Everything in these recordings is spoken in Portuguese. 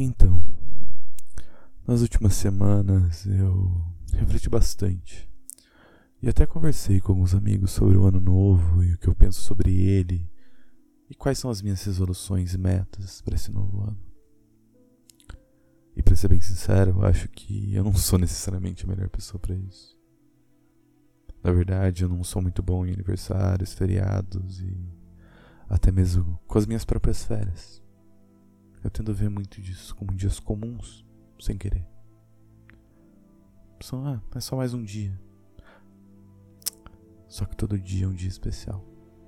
Então, nas últimas semanas eu refleti bastante e até conversei com alguns amigos sobre o ano novo e o que eu penso sobre ele e quais são as minhas resoluções e metas para esse novo ano. E para ser bem sincero, eu acho que eu não sou necessariamente a melhor pessoa para isso. Na verdade, eu não sou muito bom em aniversários, feriados e até mesmo com as minhas próprias férias. Eu tendo a ver muito disso como dias comuns, sem querer. São, ah, é só mais um dia. Só que todo dia é um dia especial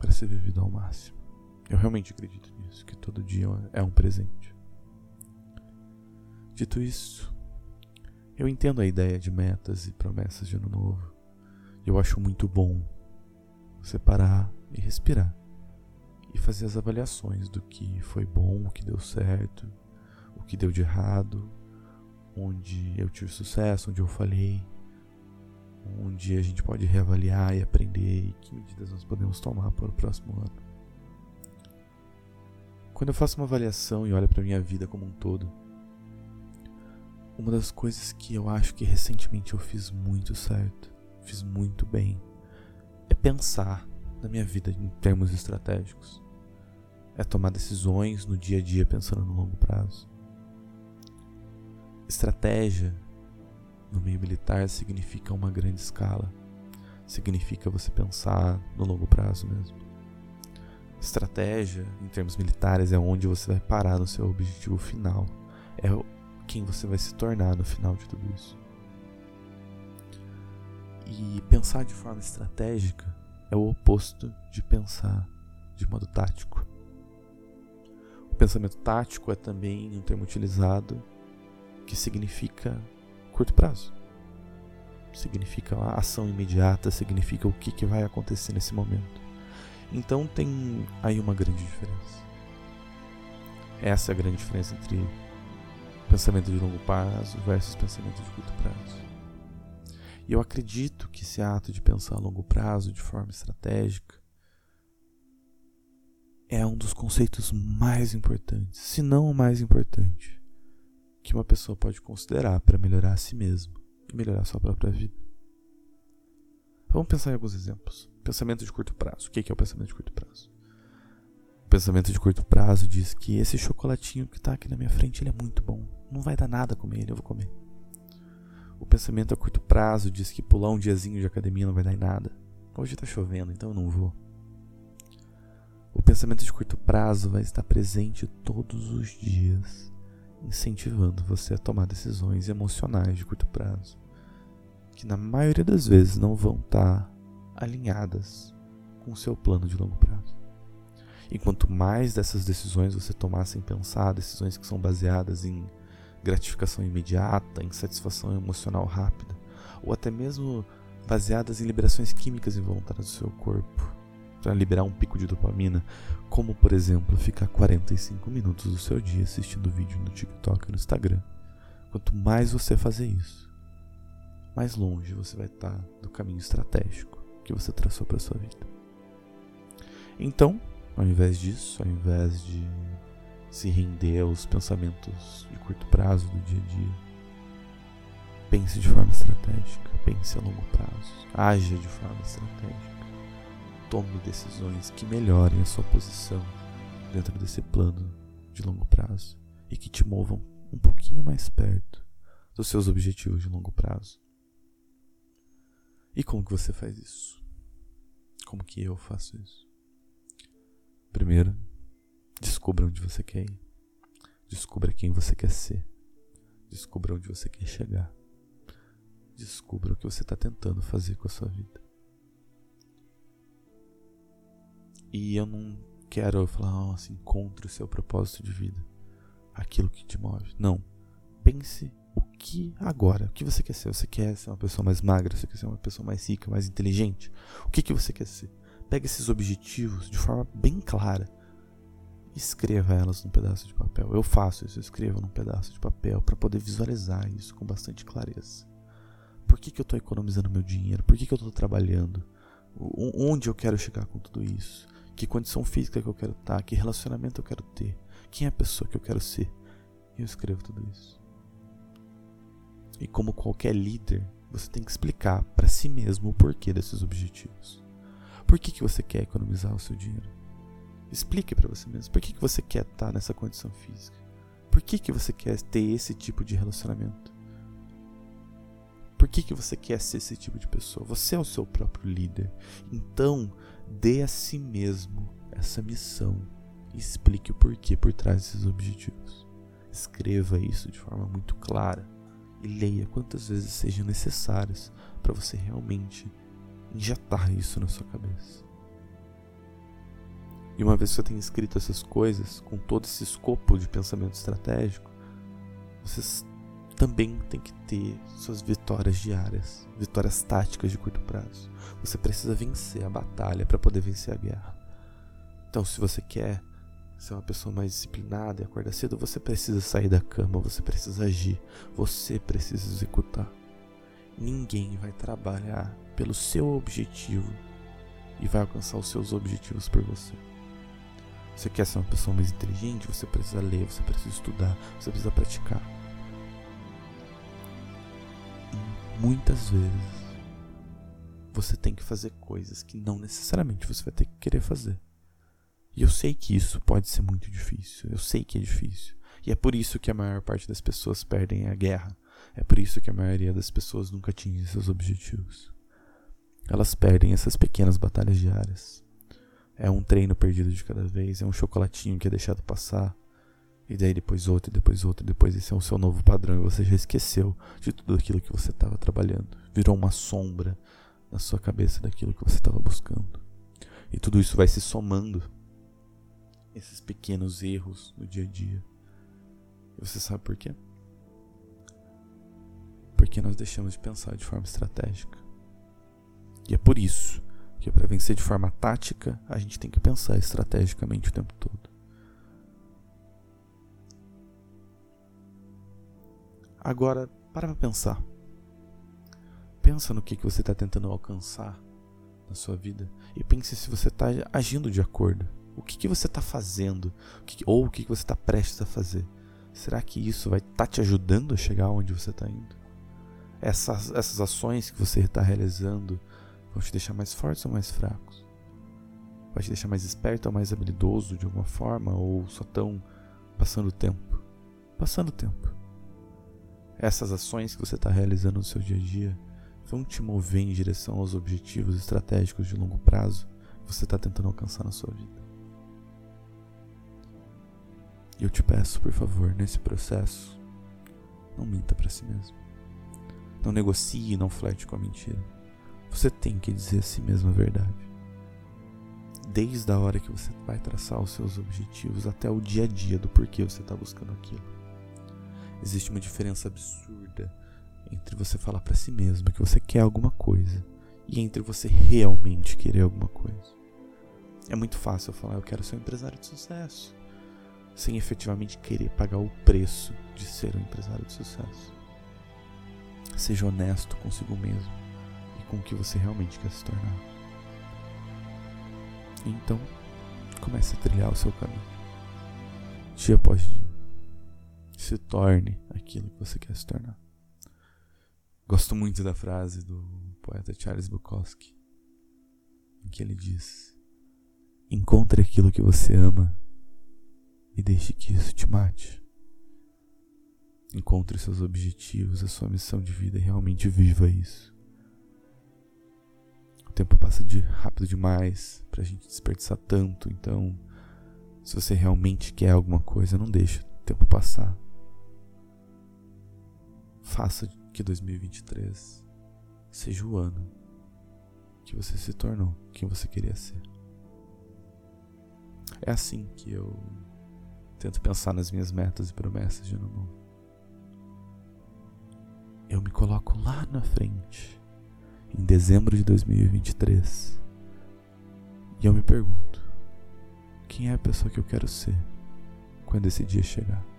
para ser vivido ao máximo. Eu realmente acredito nisso, que todo dia é um presente. Dito isso, eu entendo a ideia de metas e promessas de ano novo. Eu acho muito bom você parar e respirar e fazer as avaliações do que foi bom, o que deu certo, o que deu de errado, onde eu tive sucesso, onde eu falhei, onde a gente pode reavaliar e aprender e que medidas nós podemos tomar para o próximo ano. Quando eu faço uma avaliação e olho para minha vida como um todo, uma das coisas que eu acho que recentemente eu fiz muito certo, fiz muito bem, é pensar na minha vida em termos estratégicos é tomar decisões no dia a dia pensando no longo prazo. Estratégia no meio militar significa uma grande escala, significa você pensar no longo prazo mesmo. Estratégia, em termos militares, é onde você vai parar no seu objetivo final, é quem você vai se tornar no final de tudo isso. E pensar de forma estratégica é o oposto de pensar de modo tático. Pensamento tático é também um termo utilizado que significa curto prazo. Significa a ação imediata, significa o que, que vai acontecer nesse momento. Então tem aí uma grande diferença. Essa é a grande diferença entre pensamento de longo prazo versus pensamento de curto prazo. E eu acredito que esse ato de pensar a longo prazo de forma estratégica é um dos conceitos mais importantes, se não o mais importante, que uma pessoa pode considerar para melhorar a si mesmo e melhorar a sua própria vida. Vamos pensar em alguns exemplos. Pensamento de curto prazo. O que é o pensamento de curto prazo? O pensamento de curto prazo diz que esse chocolatinho que está aqui na minha frente ele é muito bom. Não vai dar nada comer ele, eu vou comer. O pensamento a curto prazo diz que pular um diazinho de academia não vai dar em nada. Hoje está chovendo, então eu não vou. O pensamento de curto prazo vai estar presente todos os dias, incentivando você a tomar decisões emocionais de curto prazo, que na maioria das vezes não vão estar alinhadas com o seu plano de longo prazo. E quanto mais dessas decisões você tomar sem pensar, decisões que são baseadas em gratificação imediata, em satisfação emocional rápida, ou até mesmo baseadas em liberações químicas involuntárias do seu corpo, para liberar um pico de dopamina, como por exemplo ficar 45 minutos do seu dia assistindo vídeo no TikTok e no Instagram. Quanto mais você fazer isso, mais longe você vai estar do caminho estratégico que você traçou para sua vida. Então, ao invés disso, ao invés de se render aos pensamentos de curto prazo do dia a dia, pense de forma estratégica, pense a longo prazo, haja de forma estratégica tome decisões que melhorem a sua posição dentro desse plano de longo prazo e que te movam um pouquinho mais perto dos seus objetivos de longo prazo. E como que você faz isso? Como que eu faço isso? Primeiro, descubra onde você quer ir. Descubra quem você quer ser. Descubra onde você quer chegar. Descubra o que você está tentando fazer com a sua vida. E eu não quero falar, nossa, encontre o seu propósito de vida. Aquilo que te move. Não. Pense o que agora, o que você quer ser? Você quer ser uma pessoa mais magra? Você quer ser uma pessoa mais rica, mais inteligente? O que, que você quer ser? Pegue esses objetivos de forma bem clara escreva elas num pedaço de papel. Eu faço isso, eu escrevo num pedaço de papel para poder visualizar isso com bastante clareza. Por que, que eu estou economizando meu dinheiro? Por que, que eu estou trabalhando? Onde eu quero chegar com tudo isso? Que condição física que eu quero estar, que relacionamento eu quero ter, quem é a pessoa que eu quero ser. Eu escrevo tudo isso. E como qualquer líder, você tem que explicar para si mesmo o porquê desses objetivos. Por que, que você quer economizar o seu dinheiro? Explique para você mesmo. Por que, que você quer estar tá nessa condição física? Por que, que você quer ter esse tipo de relacionamento? Por que, que você quer ser esse tipo de pessoa? Você é o seu próprio líder. Então, dê a si mesmo essa missão e explique o porquê por trás desses objetivos. Escreva isso de forma muito clara e leia quantas vezes sejam necessárias para você realmente injetar isso na sua cabeça. E uma vez que você tenha escrito essas coisas, com todo esse escopo de pensamento estratégico, você também tem que ter suas vitórias diárias, vitórias táticas de curto prazo. Você precisa vencer a batalha para poder vencer a guerra. Então, se você quer ser uma pessoa mais disciplinada e acordar cedo, você precisa sair da cama, você precisa agir, você precisa executar. Ninguém vai trabalhar pelo seu objetivo e vai alcançar os seus objetivos por você. Você quer ser uma pessoa mais inteligente? Você precisa ler, você precisa estudar, você precisa praticar. Muitas vezes você tem que fazer coisas que não necessariamente você vai ter que querer fazer. E eu sei que isso pode ser muito difícil. Eu sei que é difícil. E é por isso que a maior parte das pessoas perdem a guerra. É por isso que a maioria das pessoas nunca atinge seus objetivos. Elas perdem essas pequenas batalhas diárias. É um treino perdido de cada vez, é um chocolatinho que é deixado passar. E daí depois outro, depois outro, depois esse é o seu novo padrão e você já esqueceu de tudo aquilo que você estava trabalhando. Virou uma sombra na sua cabeça daquilo que você estava buscando. E tudo isso vai se somando esses pequenos erros no dia a dia. E você sabe por quê? Porque nós deixamos de pensar de forma estratégica. E é por isso que para vencer de forma tática, a gente tem que pensar estrategicamente o tempo todo. Agora, para pra pensar. Pensa no que, que você está tentando alcançar na sua vida e pense se você está agindo de acordo. O que, que você está fazendo? O que, ou o que, que você está prestes a fazer? Será que isso vai estar tá te ajudando a chegar onde você está indo? Essas, essas ações que você está realizando Vão te deixar mais fortes ou mais fracos? Vai te deixar mais esperto ou mais habilidoso de alguma forma? Ou só tão passando o tempo? Passando o tempo. Essas ações que você está realizando no seu dia a dia vão te mover em direção aos objetivos estratégicos de longo prazo que você está tentando alcançar na sua vida. E eu te peço, por favor, nesse processo, não minta para si mesmo. Não negocie, não flerte com a mentira. Você tem que dizer a si mesmo a verdade. Desde a hora que você vai traçar os seus objetivos até o dia a dia do porquê você está buscando aquilo. Existe uma diferença absurda entre você falar para si mesmo que você quer alguma coisa e entre você realmente querer alguma coisa. É muito fácil eu falar eu quero ser um empresário de sucesso, sem efetivamente querer pagar o preço de ser um empresário de sucesso. Seja honesto consigo mesmo com o que você realmente quer se tornar. Então, comece a trilhar o seu caminho. Dia após dia. Se torne aquilo que você quer se tornar. Gosto muito da frase do poeta Charles Bukowski, em que ele diz: Encontre aquilo que você ama e deixe que isso te mate. Encontre seus objetivos, a sua missão de vida e realmente viva isso tempo passa de rápido demais pra gente desperdiçar tanto. Então, se você realmente quer alguma coisa, não deixe o tempo passar. Faça que 2023 seja o ano que você se tornou quem você queria ser. É assim que eu tento pensar nas minhas metas e promessas de ano novo. Eu me coloco lá na frente em dezembro de 2023. E eu me pergunto: quem é a pessoa que eu quero ser quando esse dia chegar?